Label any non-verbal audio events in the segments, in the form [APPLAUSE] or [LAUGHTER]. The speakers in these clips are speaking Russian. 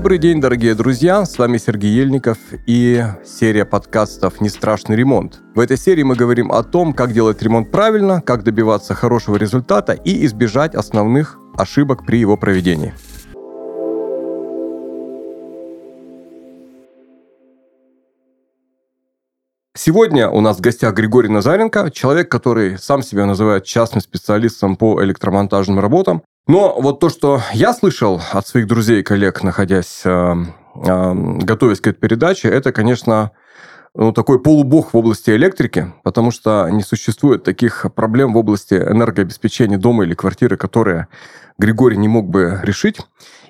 Добрый день, дорогие друзья! С вами Сергей Ельников и серия подкастов «Не страшный ремонт». В этой серии мы говорим о том, как делать ремонт правильно, как добиваться хорошего результата и избежать основных ошибок при его проведении. Сегодня у нас в гостях Григорий Назаренко, человек, который сам себя называет частным специалистом по электромонтажным работам. Но вот то, что я слышал от своих друзей и коллег, находясь, э, э, готовясь к этой передаче, это, конечно, ну, такой полубог в области электрики, потому что не существует таких проблем в области энергообеспечения дома или квартиры, которые Григорий не мог бы решить.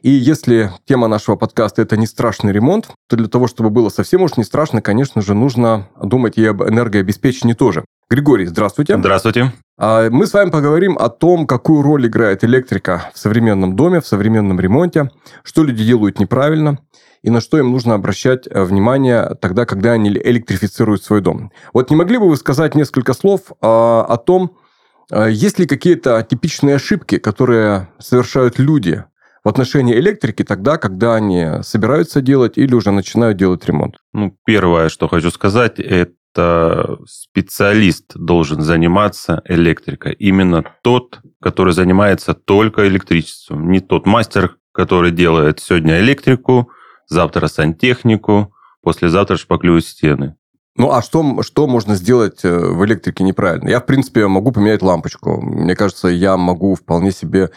И если тема нашего подкаста – это не страшный ремонт, то для того, чтобы было совсем уж не страшно, конечно же, нужно думать и об энергообеспечении тоже. Григорий, здравствуйте. Здравствуйте. А, мы с вами поговорим о том, какую роль играет электрика в современном доме, в современном ремонте, что люди делают неправильно и на что им нужно обращать э, внимание тогда, когда они электрифицируют свой дом. Вот не могли бы вы сказать несколько слов а, о том, а, есть ли какие-то типичные ошибки, которые совершают люди в отношении электрики тогда, когда они собираются делать или уже начинают делать ремонт? Ну, первое, что хочу сказать, это специалист должен заниматься электрикой. Именно тот, который занимается только электричеством. Не тот мастер, который делает сегодня электрику, завтра сантехнику, послезавтра шпаклюет стены. Ну, а что, что можно сделать э, в электрике неправильно? Я, в принципе, могу поменять лампочку. Мне кажется, я могу вполне себе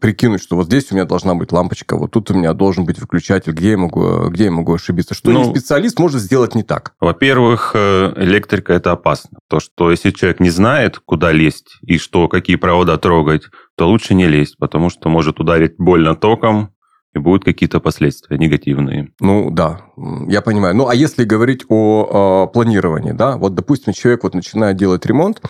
прикинуть, что вот здесь у меня должна быть лампочка, вот тут у меня должен быть выключатель, где я могу, где я могу ошибиться. Что ну, специалист может сделать не так? Во-первых, э, электрика это опасно. То, что если человек не знает, куда лезть и что, какие провода трогать, то лучше не лезть, потому что может ударить больно током, и будут какие-то последствия негативные. Ну да, я понимаю. Ну а если говорить о, о планировании, да, вот допустим человек вот начинает делать ремонт,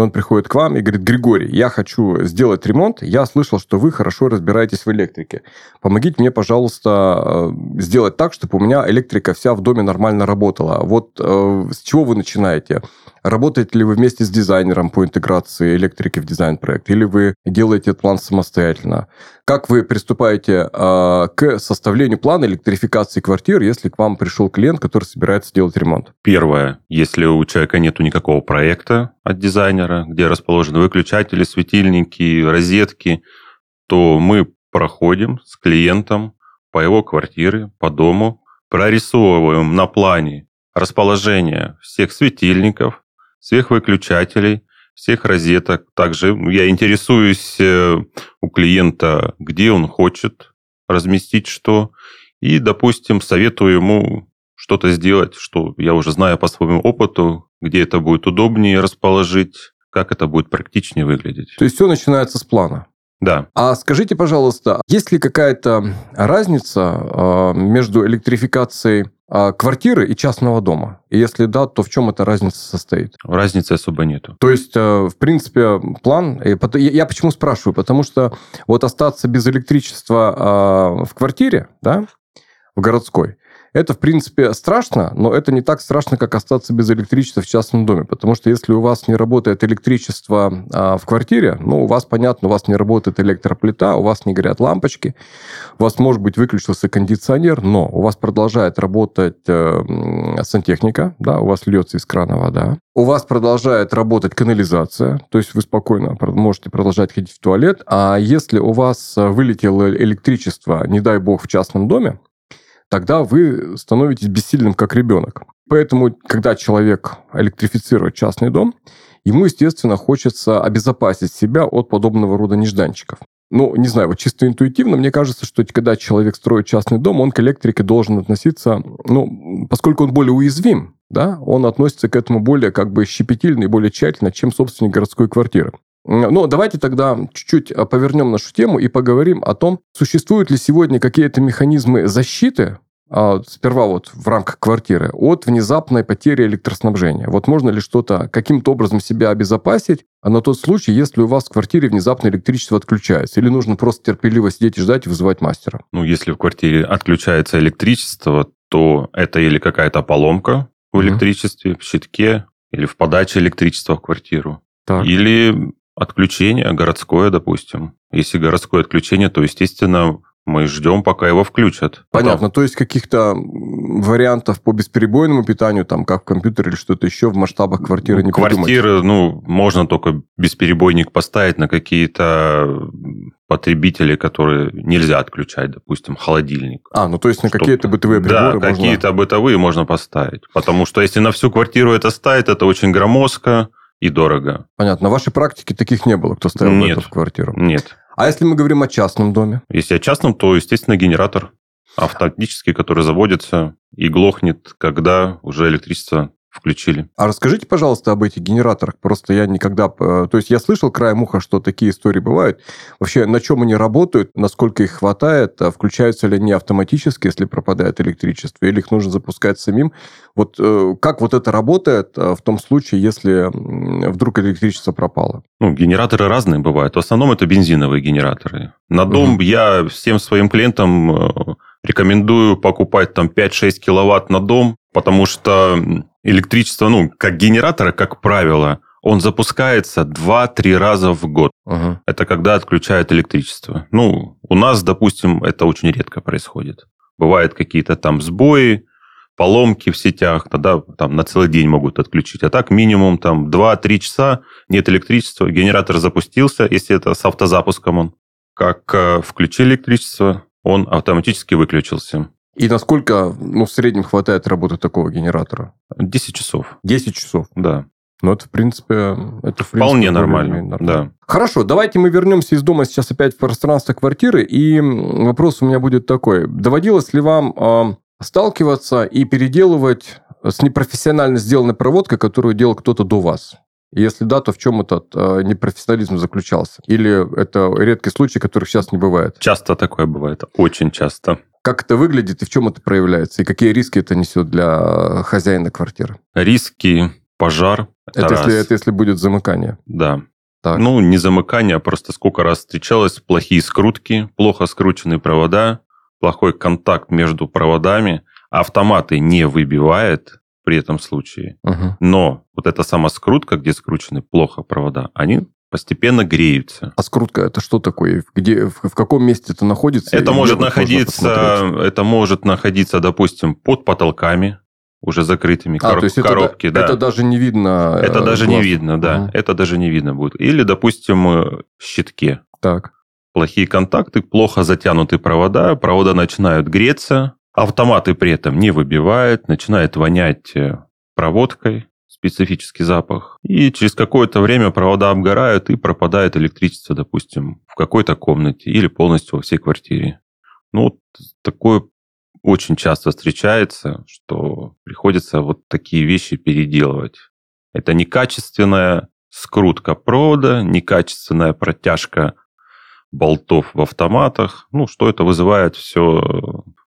он приходит к вам и говорит, Григорий, я хочу сделать ремонт, я слышал, что вы хорошо разбираетесь в электрике. Помогите мне, пожалуйста, э, сделать так, чтобы у меня электрика вся в доме нормально работала. Вот э, с чего вы начинаете? Работаете ли вы вместе с дизайнером по интеграции электрики в дизайн-проект? Или вы делаете этот план самостоятельно? Как вы приступаете э, к составлению плана электрификации квартир, если к вам пришел клиент, который собирается делать ремонт? Первое. Если у человека нет никакого проекта от дизайнера, где расположены выключатели, светильники, розетки, то мы проходим с клиентом по его квартире, по дому, прорисовываем на плане расположение всех светильников, всех выключателей, всех розеток. Также я интересуюсь э, у клиента, где он хочет разместить что, и, допустим, советую ему что-то сделать, что я уже знаю по своему опыту, где это будет удобнее расположить, как это будет практичнее выглядеть. То есть все начинается с плана? Да. А скажите, пожалуйста, есть ли какая-то разница э, между электрификацией а, квартиры и частного дома? И если да, то в чем эта разница состоит? Разницы особо нету. То есть, э, в принципе, план... Я почему спрашиваю? Потому что вот остаться без электричества а, в квартире, да, в городской, это, в принципе, страшно, но это не так страшно, как остаться без электричества в частном доме. Потому что если у вас не работает электричество а, в квартире, ну, у вас, понятно, у вас не работает электроплита, у вас не горят лампочки, у вас, может быть, выключился кондиционер, но у вас продолжает работать э, сантехника, да, у вас льется из крана вода, у вас продолжает работать канализация, то есть вы спокойно можете продолжать ходить в туалет, а если у вас вылетело электричество, не дай бог, в частном доме, тогда вы становитесь бессильным как ребенок. Поэтому, когда человек электрифицирует частный дом, ему, естественно, хочется обезопасить себя от подобного рода нежданчиков. Ну, не знаю, вот чисто интуитивно, мне кажется, что когда человек строит частный дом, он к электрике должен относиться, ну, поскольку он более уязвим, да, он относится к этому более как бы щепетильно и более тщательно, чем собственник городской квартиры. Ну, давайте тогда чуть-чуть а, повернем нашу тему и поговорим о том, существуют ли сегодня какие-то механизмы защиты а, сперва вот в рамках квартиры от внезапной потери электроснабжения. Вот можно ли что-то каким-то образом себя обезопасить а на тот случай, если у вас в квартире внезапно электричество отключается? Или нужно просто терпеливо сидеть и ждать и вызывать мастера? Ну, если в квартире отключается электричество, то это или какая-то поломка в электричестве, в щитке, или в подаче электричества в квартиру. Так. Или Отключение городское, допустим. Если городское отключение, то, естественно, Мы ждем, пока его включат. Понятно. Потом... То есть каких-то вариантов по бесперебойному питанию, там, как в компьютере или что-то еще в масштабах квартиры не Квартиры, придумать? ну, можно только бесперебойник поставить на какие-то потребители, которые нельзя отключать, допустим, холодильник. А, ну то есть на какие-то бытовые приборы Да, можно... какие-то бытовые можно поставить. Потому что если на всю квартиру это ставить, это очень громоздко и дорого. Понятно. На вашей практике таких не было, кто ставил нет, в квартиру? Нет. А если мы говорим о частном доме? Если о частном, то, естественно, генератор автоматический, который заводится и глохнет, когда уже электричество включили. А расскажите, пожалуйста, об этих генераторах. Просто я никогда... Э, то есть я слышал краем уха, что такие истории бывают. Вообще, на чем они работают, насколько их хватает, а включаются ли они автоматически, если пропадает электричество, или их нужно запускать самим. Вот э, как вот это работает э, в том случае, если вдруг электричество пропало? Ну, генераторы разные бывают. В основном это бензиновые генераторы. На дом угу. я всем своим клиентам рекомендую покупать там 5-6 киловатт на дом, потому что электричество, ну, как генератора, как правило, он запускается 2-3 раза в год. Угу. Это когда отключают электричество. Ну, у нас, допустим, это очень редко происходит. Бывают какие-то там сбои, поломки в сетях, тогда там на целый день могут отключить. А так минимум там 2-3 часа нет электричества, генератор запустился, если это с автозапуском он. Как э, включили электричество, он автоматически выключился. И насколько ну, в среднем хватает работы такого генератора? 10 часов. 10 часов? Да. Ну, это, в принципе, это, в принципе, Вполне нормально, нормально, да. Хорошо, давайте мы вернемся из дома сейчас опять в пространство квартиры. И вопрос у меня будет такой. Доводилось ли вам э, сталкиваться и переделывать с непрофессионально сделанной проводкой, которую делал кто-то до вас? Если да, то в чем этот э, непрофессионализм заключался? Или это редкий случай, которых сейчас не бывает? Часто такое бывает, очень часто. Как это выглядит и в чем это проявляется? И какие риски это несет для хозяина квартиры? Риски, пожар. Это, это, если, это если будет замыкание? Да. Так. Ну, не замыкание, а просто сколько раз встречалось плохие скрутки, плохо скрученные провода, плохой контакт между проводами, автоматы не выбивает при этом случае. Угу. Но вот эта сама скрутка, где скручены плохо провода, они постепенно греются. А скрутка это что такое? Где, в, в каком месте это находится? Это может находиться, это может находиться, допустим, под потолками уже закрытыми а, кор- то есть коробки. Это, да. это даже не видно. Это э, даже глаз. не видно, да. Угу. Это даже не видно будет. Или, допустим, в щитке. Так. Плохие контакты, плохо затянуты провода, провода начинают греться, автоматы при этом не выбивают, начинает вонять э, проводкой, специфический запах. И через какое-то время провода обгорают и пропадает электричество, допустим, в какой-то комнате или полностью во всей квартире. Ну, такое очень часто встречается, что приходится вот такие вещи переделывать. Это некачественная скрутка провода, некачественная протяжка болтов в автоматах. Ну, что это вызывает все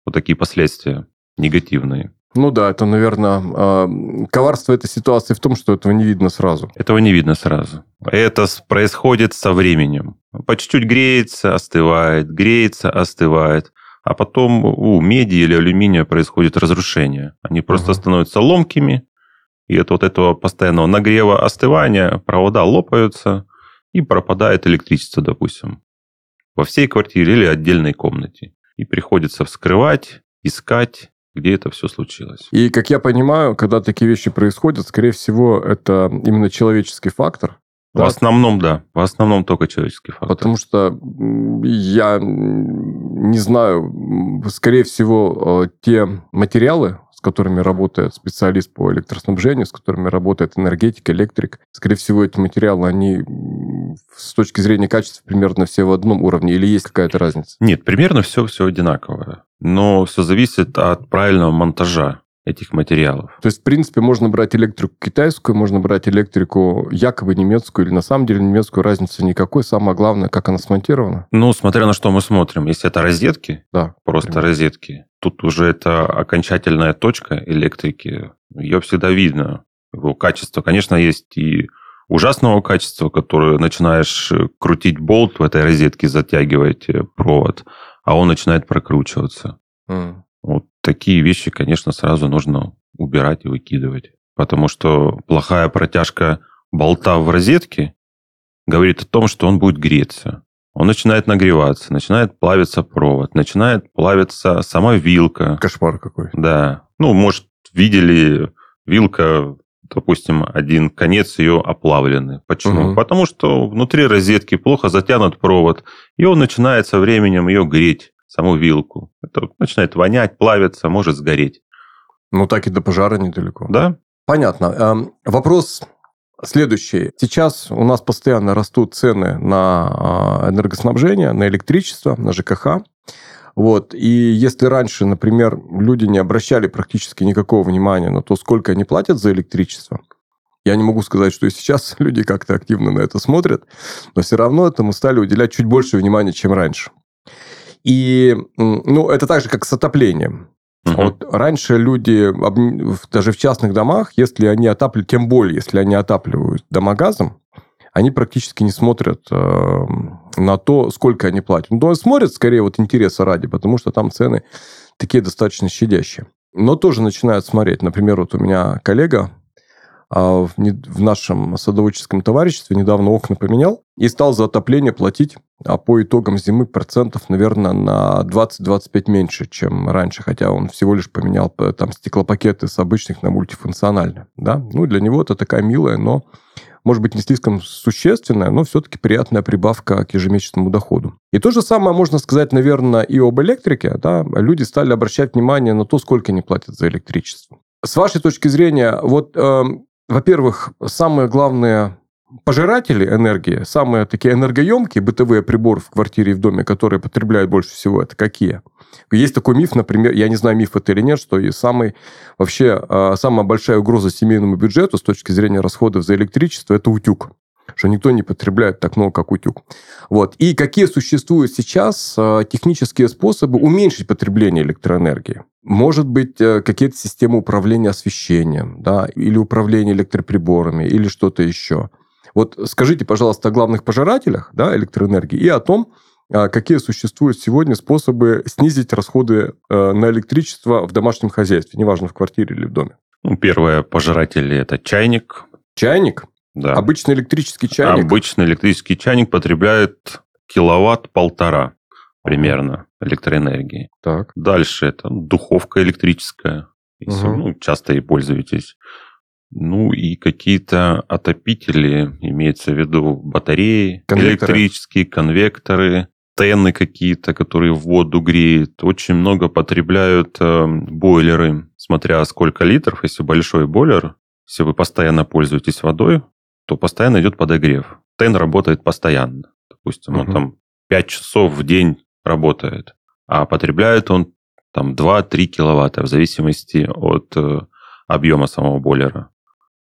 вот такие последствия негативные. Ну да, это, наверное, а, коварство этой ситуации в том, что этого не видно сразу. Этого не видно сразу. Это происходит со временем. По чуть-чуть греется, остывает, греется, остывает. А потом у меди или алюминия происходит разрушение. Они просто угу. становятся ломкими, и от вот этого постоянного нагрева, остывания провода лопаются, и пропадает электричество, допустим, во всей квартире или отдельной комнате. И приходится вскрывать, искать, где это все случилось. И, как я понимаю, когда такие вещи происходят, скорее всего, это именно человеческий фактор. В да? основном, да. В основном только человеческий фактор. Потому что я не знаю, скорее всего, э, те материалы, с которыми работает специалист по электроснабжению, с которыми работает энергетик, электрик, скорее всего, эти материалы, они с точки зрения качества примерно все в одном уровне или есть какая-то разница? Нет, примерно все, все одинаковое но все зависит от правильного монтажа этих материалов. То есть, в принципе, можно брать электрику китайскую, можно брать электрику якобы немецкую или на самом деле немецкую, разницы никакой. Самое главное, как она смонтирована. Ну, смотря на что мы смотрим. Если это розетки, да, просто например. розетки, тут уже это окончательная точка электрики. Ее всегда видно. Его качество, конечно, есть и ужасного качества, которое начинаешь крутить болт в этой розетке, затягивать провод, а он начинает прокручиваться. Mm. Вот такие вещи, конечно, сразу нужно убирать и выкидывать. Потому что плохая протяжка болта в розетке говорит о том, что он будет греться. Он начинает нагреваться, начинает плавиться провод, начинает плавиться сама вилка. Кошмар какой. Да. Ну, может, видели вилка, допустим, один конец ее оплавленный. Почему? Мгм. Потому что внутри розетки плохо затянут провод, и он начинает со временем ее греть, саму вилку. Это начинает вонять, плавиться, может сгореть. Ну, так и до пожара недалеко. Да? Понятно. Эм, Вопрос следующий. Сейчас у нас постоянно растут цены на а, энергоснабжение, на электричество, на ЖКХ. Вот. И если раньше, например, люди не обращали практически никакого внимания на то, сколько они платят за электричество, я не могу сказать, что и сейчас [LAUGHS] люди как-то активно на это смотрят, но все равно этому стали уделять чуть больше внимания, чем раньше. И, ну, это так же, как с отоплением. Мгм. Вот раньше люди, даже в частных домах, если они отапливают, тем более, если они отапливают дома газом, они практически не смотрят э, на то, сколько они платят. Ну, смотрят скорее вот интереса ради, потому что там цены такие достаточно щадящие. Но тоже начинают смотреть. Например, вот у меня коллега а, в, не- в нашем садоводческом товариществе недавно окна поменял и стал за отопление платить а по итогам зимы процентов, наверное, на 20-25 меньше, чем раньше, хотя он всего лишь поменял п- там стеклопакеты с обычных на мультифункциональные. Да? Ну, для него это такая милая, но, может быть, не слишком существенная, но все-таки приятная прибавка к ежемесячному доходу. И то же самое можно сказать, наверное, и об электрике. Да? Люди стали обращать внимание на то, сколько они платят за электричество. С вашей точки зрения, вот, эм, во-первых, самые главные пожиратели энергии, самые такие энергоемкие бытовые приборы в квартире и в доме, которые потребляют больше всего, это какие? Есть такой миф, например, я не знаю, миф это или нет, что и самый, вообще, э, самая большая угроза семейному бюджету с точки зрения расходов за электричество – это утюг. Что никто не потребляет так много, как утюг. Вот. И какие существуют сейчас э, технические способы уменьшить потребление электроэнергии? Может быть, э, какие-то системы управления освещением, да, или управления электроприборами, или что-то еще. Вот скажите, пожалуйста, о главных пожирателях да, электроэнергии и о том, а, какие существуют сегодня способы снизить расходы э, на электричество в домашнем хозяйстве, неважно, в квартире или в доме. Ну, первое, пожиратели – это чайник. Чайник, Да. обычный электрический чайник. Обычный электрический чайник потребляет киловатт-полтора примерно электроэнергии. Так. Дальше это духовка электрическая. Если, Мгм. ну, часто и пользуетесь. Ну и какие-то отопители, имеется в виду батареи, Конвекторы. электрические конвекторы, тены какие-то, которые воду греют. Очень много потребляют э, бойлеры, смотря сколько литров. Если большой бойлер, если вы постоянно пользуетесь водой, то постоянно идет подогрев. Тен работает постоянно. Допустим, он Мгм. там 5 часов в день работает, а потребляет он там 2-3 киловатта в зависимости от э, объема самого бойлера.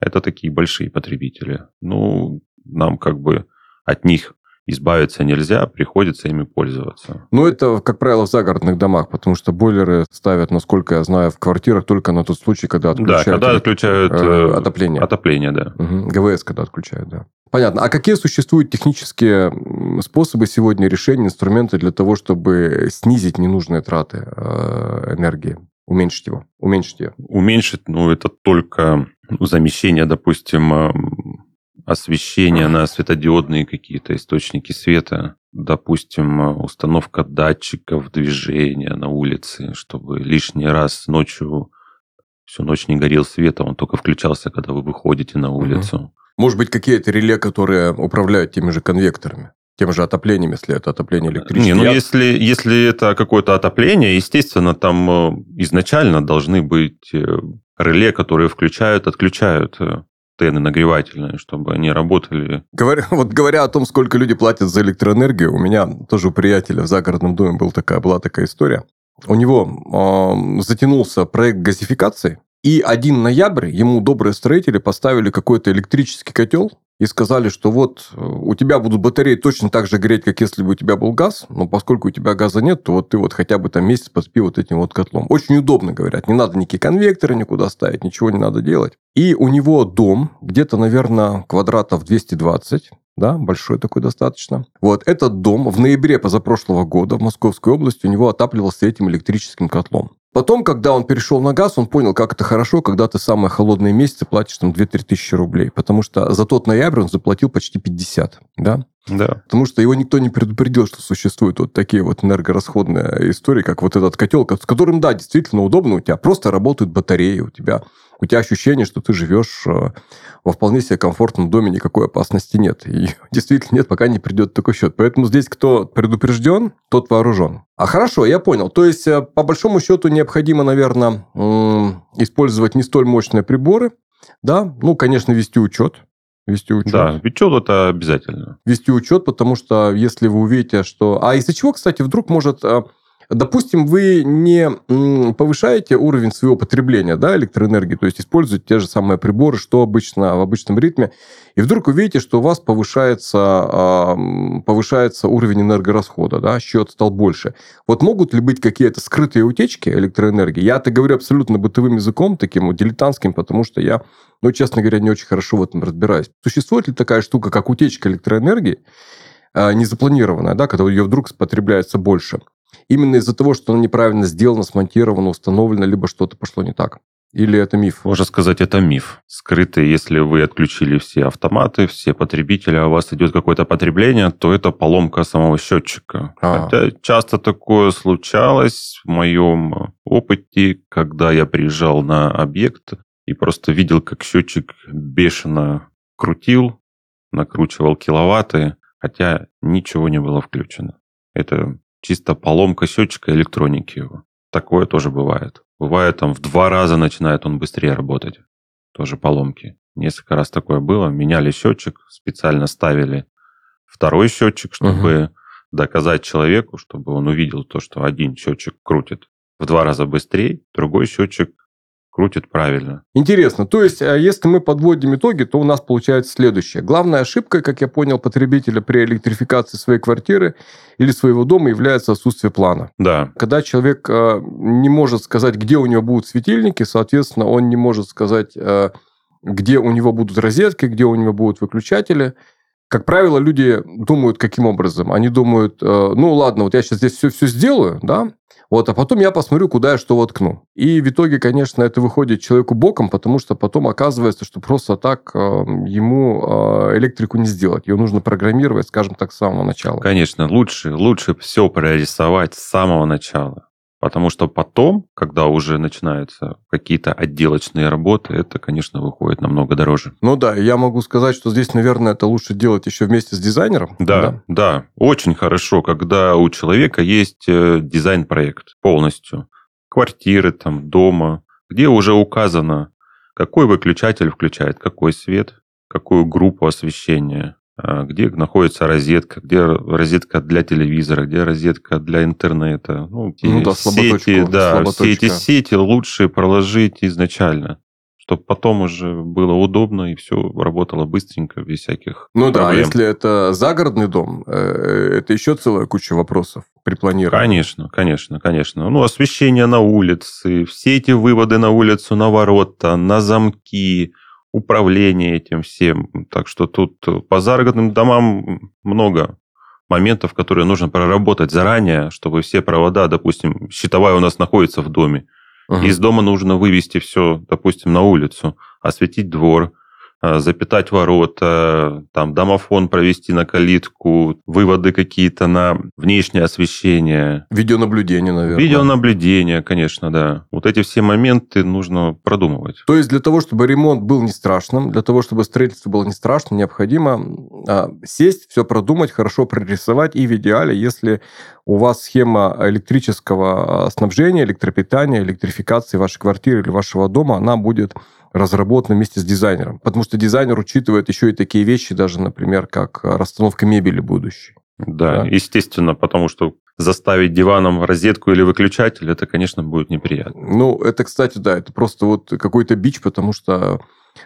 Это такие большие потребители. Ну, нам как бы от них избавиться нельзя, приходится ими пользоваться. Ну, это, как правило, в загородных домах, потому что бойлеры ставят, насколько я знаю, в квартирах только на тот случай, когда Да, отключают когда эле- отключают э, э, отопление. отопление, да. Мгм. ГВС, когда отключают, да. Понятно. А какие существуют технические способы сегодня решения, инструменты для того, чтобы снизить ненужные траты э, энергии, уменьшить его, уменьшить ее? Уменьшить, ну, это только ну, замещение, допустим, освещения на светодиодные какие-то источники света. Допустим, э, установка датчиков движения на улице, чтобы лишний раз ночью всю ночь не горел свет, а он только включался, когда вы выходите на улицу. Может быть, какие-то реле, которые управляют теми же конвекторами, тем же отоплением, если это отопление электричества. Не, ну Я- если, если это какое-то отопление, естественно, там э, изначально должны быть э, реле, которые включают, отключают э, тены нагревательные, чтобы они работали. Говоря, [LAUGHS] вот говоря о том, сколько люди платят за электроэнергию, у меня тоже у приятеля в загородном доме был такая, была такая история. У него э, затянулся проект газификации, и 1 ноябрь ему добрые строители поставили какой-то электрический котел и сказали, что вот э, у тебя будут батареи точно так же греть, как если бы у тебя был газ, но поскольку у тебя газа нет, то вот ты вот хотя бы там месяц поспи вот этим вот котлом. Очень удобно, говорят. Не надо никакие конвекторы никуда ставить, ничего не надо делать. И у него дом где-то, наверное, квадратов 220, да, большой такой достаточно. Вот этот дом в ноябре позапрошлого года в Московской области у него отапливался этим электрическим котлом. Потом, когда он перешел на газ, он понял, как это хорошо, когда ты самые холодные месяцы платишь там 2-3 тысячи рублей. Потому что за тот ноябрь он заплатил почти 50. Да? Да. Потому что его никто не предупредил, что существуют вот такие вот энергорасходные истории, как вот этот котел, с которым, да, действительно удобно, у тебя просто работают батареи, у тебя, у тебя ощущение, что ты живешь э, во вполне себе комфортном доме, никакой опасности нет. И [LAUGHS] действительно нет, пока не придет такой счет. Поэтому здесь кто предупрежден, тот вооружен. А хорошо, я понял. То есть, э, по большому счету, необходимо, наверное, использовать не столь мощные приборы, да, ну, конечно, вести учет, Вести учет. Да, учет это обязательно. Вести учет, потому что если вы увидите, что... А из-за чего, кстати, вдруг может э, Допустим, вы не повышаете уровень своего потребления да, электроэнергии, то есть используете те же самые приборы, что обычно в обычном ритме, и вдруг увидите, что у вас повышается, повышается уровень энергорасхода, да, счет стал больше. Вот могут ли быть какие-то скрытые утечки электроэнергии? Я это говорю абсолютно бытовым языком, таким дилетантским, потому что я, ну, честно говоря, не очень хорошо в этом разбираюсь. Существует ли такая штука, как утечка электроэнергии, а, незапланированная, да, когда ее вдруг потребляется больше? Именно из-за того, что оно неправильно сделано, смонтировано, установлено, либо что-то пошло не так? Или это миф? Можно сказать, это миф. Скрытый, если вы отключили все автоматы, все потребители, а у вас идет какое-то потребление, то это поломка самого счетчика. А. Хотя часто такое случалось в моем опыте, когда я приезжал на объект и просто видел, как счетчик бешено крутил, накручивал киловатты, хотя ничего не было включено. Это чисто поломка счетчика электроники его. Такое тоже бывает. Бывает, там в два раза начинает он быстрее работать. Тоже поломки. Несколько раз такое было. Меняли счетчик, специально ставили второй счетчик, чтобы угу. доказать человеку, чтобы он увидел то, что один счетчик крутит в два раза быстрее, другой счетчик крутит правильно. Интересно. То есть, а если мы подводим итоги, то у нас получается следующее. Главная ошибка, как я понял, потребителя при электрификации своей квартиры или своего дома является отсутствие плана. Да. Когда человек а, не может сказать, где у него будут светильники, соответственно, он не может сказать, а, где у него будут розетки, где у него будут выключатели. Как правило, люди думают каким образом? Они думают, ну ладно, вот я сейчас здесь все, все сделаю, да, вот, а потом я посмотрю, куда я что воткну. И в итоге, конечно, это выходит человеку боком, потому что потом оказывается, что просто так э, ему э, электрику не сделать. Ее нужно программировать, скажем так, с самого начала. Конечно, лучше, лучше все прорисовать с самого начала. Потому что потом, когда уже начинаются какие-то отделочные работы, это, конечно, выходит намного дороже. Ну да, я могу сказать, что здесь, наверное, это лучше делать еще вместе с дизайнером. Да, да, да. Очень хорошо, когда у человека есть э, дизайн-проект полностью. Квартиры, там, дома, где уже указано, какой выключатель включает какой свет, какую группу освещения, где находится розетка, где розетка для телевизора, где розетка для интернета. Ну, ну да, сети, да, все эти сети лучше проложить изначально чтобы потом уже было удобно и все работало быстренько, без всяких Ну проблем. да, если это загородный дом, э, это еще целая куча вопросов при планировании. Конечно, конечно, конечно. Ну, освещение на улице, все эти выводы на улицу, на ворота, на замки, управление этим всем. Так что тут по загородным домам много моментов, которые нужно проработать заранее, чтобы все провода, допустим, щитовая у нас находится в доме. Угу. Из дома нужно вывести все, допустим, на улицу, осветить двор, Э, запитать ворота, там домофон провести на калитку, выводы какие-то на внешнее освещение. Видеонаблюдение, наверное. Видеонаблюдение, конечно, да. Вот эти все моменты нужно продумывать. То есть для того, чтобы ремонт был не страшным, для того, чтобы строительство было не страшным, необходимо а, сесть, все продумать, хорошо прорисовать и в идеале, если у вас схема электрического а, снабжения, электропитания, электрификации вашей квартиры или вашего дома, она будет разработана вместе с дизайнером. Потому что дизайнер учитывает еще и такие вещи, даже, например, как расстановка мебели будущей. Да, да, естественно, потому что заставить диваном розетку или выключатель, это, конечно, будет неприятно. Ну, это, кстати, да, это просто вот какой-то бич, потому что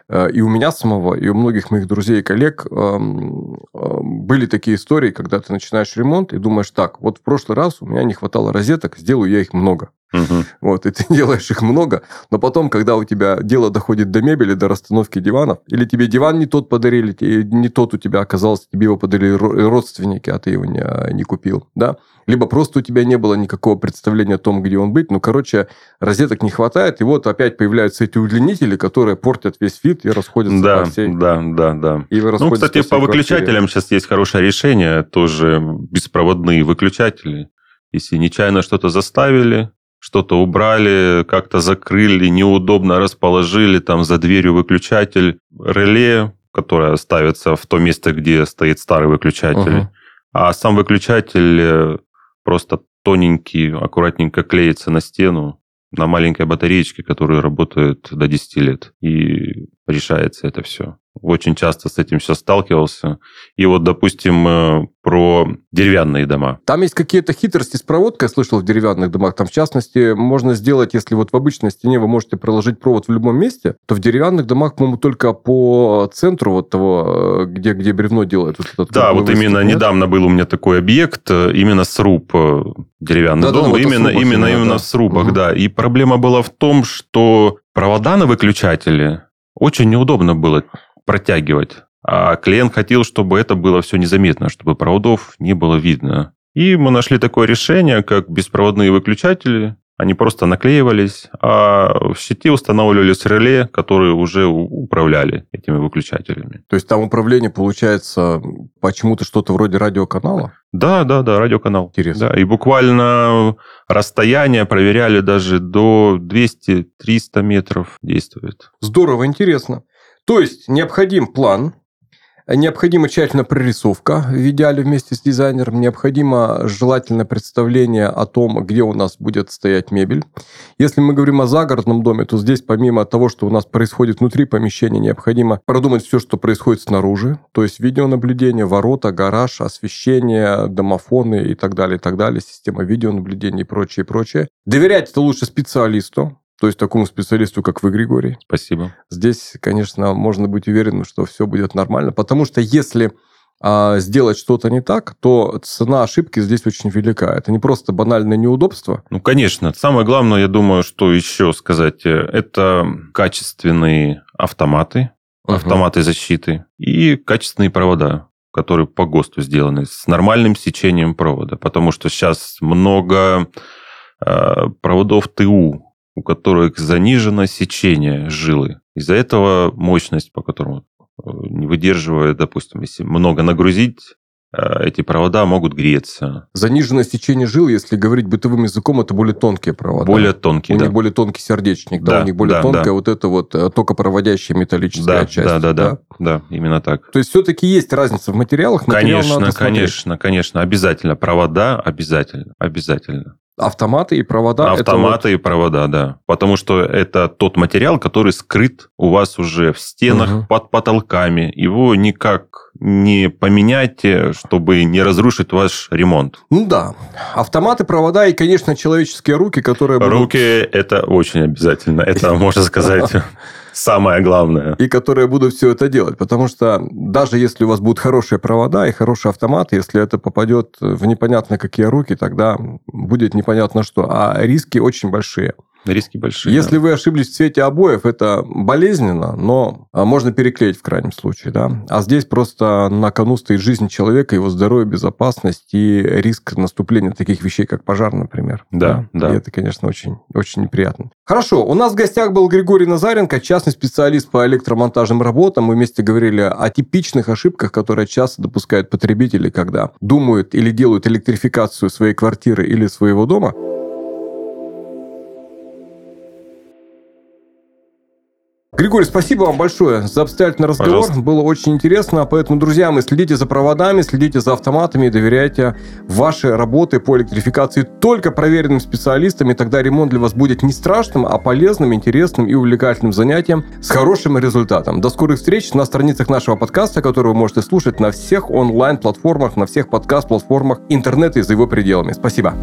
э, и у меня самого, и у многих моих друзей и коллег эм, эм, были такие истории, когда ты начинаешь ремонт и думаешь, так, вот в прошлый раз у меня не хватало розеток, сделаю я их много. Угу. Вот, и ты [LAUGHS] делаешь их много, но потом, когда у тебя дело доходит до мебели, до расстановки диванов, или тебе диван не тот подарили, не тот у тебя оказался, тебе его подарили родственники, а ты его не, не купил, да? Либо просто у тебя не было никакого представления о том, где он быть. Ну, короче, розеток не хватает, и вот опять появляются эти удлинители, которые портят весь вид и расходятся да, по всей... Да, да, да. И ну, кстати, по, по выключателям сейчас есть хорошее решение, тоже беспроводные выключатели. Если нечаянно что-то заставили, что-то убрали, как-то закрыли, неудобно расположили, там за дверью выключатель, реле, которое ставится в то место, где стоит старый выключатель, uh а сам выключатель э, просто тоненький, аккуратненько клеится на стену, на маленькой батареечке, которая работает до 10 лет. И решается это все очень часто с этим сейчас сталкивался. И вот, допустим, э, про деревянные дома. Там есть какие-то хитрости с проводкой, я слышал, в деревянных домах. Там, в частности, можно сделать, если вот в обычной стене вы можете проложить провод в любом месте, то в деревянных домах, по-моему, только по центру вот того, э, где, где бревно делают. Вот этот да, вот именно нет? недавно был у меня такой объект, э, именно сруб деревянный да, дом, да, вот именно, срубах, именно, именно да. в срубах, угу. да. И проблема была в том, что провода на выключатели очень неудобно было протягивать. А клиент хотел, чтобы это было все незаметно, чтобы проводов не было видно. И мы нашли такое решение, как беспроводные выключатели. Они просто наклеивались, а в щите устанавливались реле, которые уже управляли этими выключателями. То есть там управление получается почему-то что-то вроде радиоканала? Да, да, да, радиоканал. Интересно. Да, и буквально расстояние проверяли даже до 200-300 метров действует. Здорово, интересно. То есть необходим план, необходима тщательная прорисовка, в идеале вместе с дизайнером, необходимо желательное представление о том, где у нас будет стоять мебель. Если мы говорим о загородном доме, то здесь помимо того, что у нас происходит внутри помещения, необходимо продумать все, что происходит снаружи, то есть видеонаблюдение, ворота, гараж, освещение, домофоны и так далее, и так далее, система видеонаблюдения и прочее, и прочее. Доверять это лучше специалисту, то есть такому специалисту, как вы, Григорий. Спасибо. Здесь, конечно, можно быть уверенным, что все будет нормально, потому что если а, сделать что-то не так, то цена ошибки здесь очень велика. Это не просто банальное неудобство. Ну, конечно. Самое главное, я думаю, что еще сказать, э, это качественные автоматы, угу. автоматы защиты и качественные провода которые по ГОСТу сделаны, с нормальным сечением провода. Потому что сейчас много э, проводов ТУ, у которых занижено сечение жилы. Из-за этого мощность, по которому э, не выдерживает, допустим, если много нагрузить, э, эти провода могут греться. Заниженное сечение жил, если говорить бытовым языком, это более тонкие провода. Более тонкие, У да. них более тонкий сердечник, да, да у них более да, тонкая да. вот эта вот э, токопроводящая металлическая да, часть. Да, да, да, да, да, именно так. То есть, все-таки есть разница в материалах? Материал конечно, конечно, конечно, обязательно. Провода обязательно, обязательно. Автоматы и провода. Автоматы вот... и провода, да. Потому что это тот материал, который скрыт у вас уже в стенах, угу. под потолками. Его никак не поменяйте, чтобы не разрушить ваш ремонт. Ну да. Автоматы, провода и, конечно, человеческие руки, которые будут... Руки – это очень обязательно. Это, [LAUGHS] можно сказать, самое главное. И которые будут все это делать. Потому что даже если у вас будут хорошие провода и хороший автомат, если это попадет в непонятно какие руки, тогда будет непонятно что. А риски очень большие. Риски большие. Если да. вы ошиблись в цвете обоев, это болезненно, но а, можно переклеить в крайнем случае. Да? А здесь просто на кону стоит жизнь человека, его здоровье, безопасность и риск наступления таких вещей, как пожар, например. Да, да. да. И это, конечно, очень, очень неприятно. Хорошо, у нас в гостях был Григорий Назаренко, частный специалист по электромонтажным работам. Мы вместе говорили о типичных ошибках, которые часто допускают потребители, когда думают или делают электрификацию своей квартиры или своего дома. Григорий, спасибо вам большое за обстоятельный разговор. Пожалуйста. Было очень интересно. Поэтому, друзья мои, следите за проводами, следите за автоматами и доверяйте вашей работе по электрификации только проверенным специалистам. И тогда ремонт для вас будет не страшным, а полезным, интересным и увлекательным занятием с хорошим результатом. До скорых встреч на страницах нашего подкаста, который вы можете слушать на всех онлайн-платформах, на всех подкаст-платформах интернета и за его пределами. Спасибо.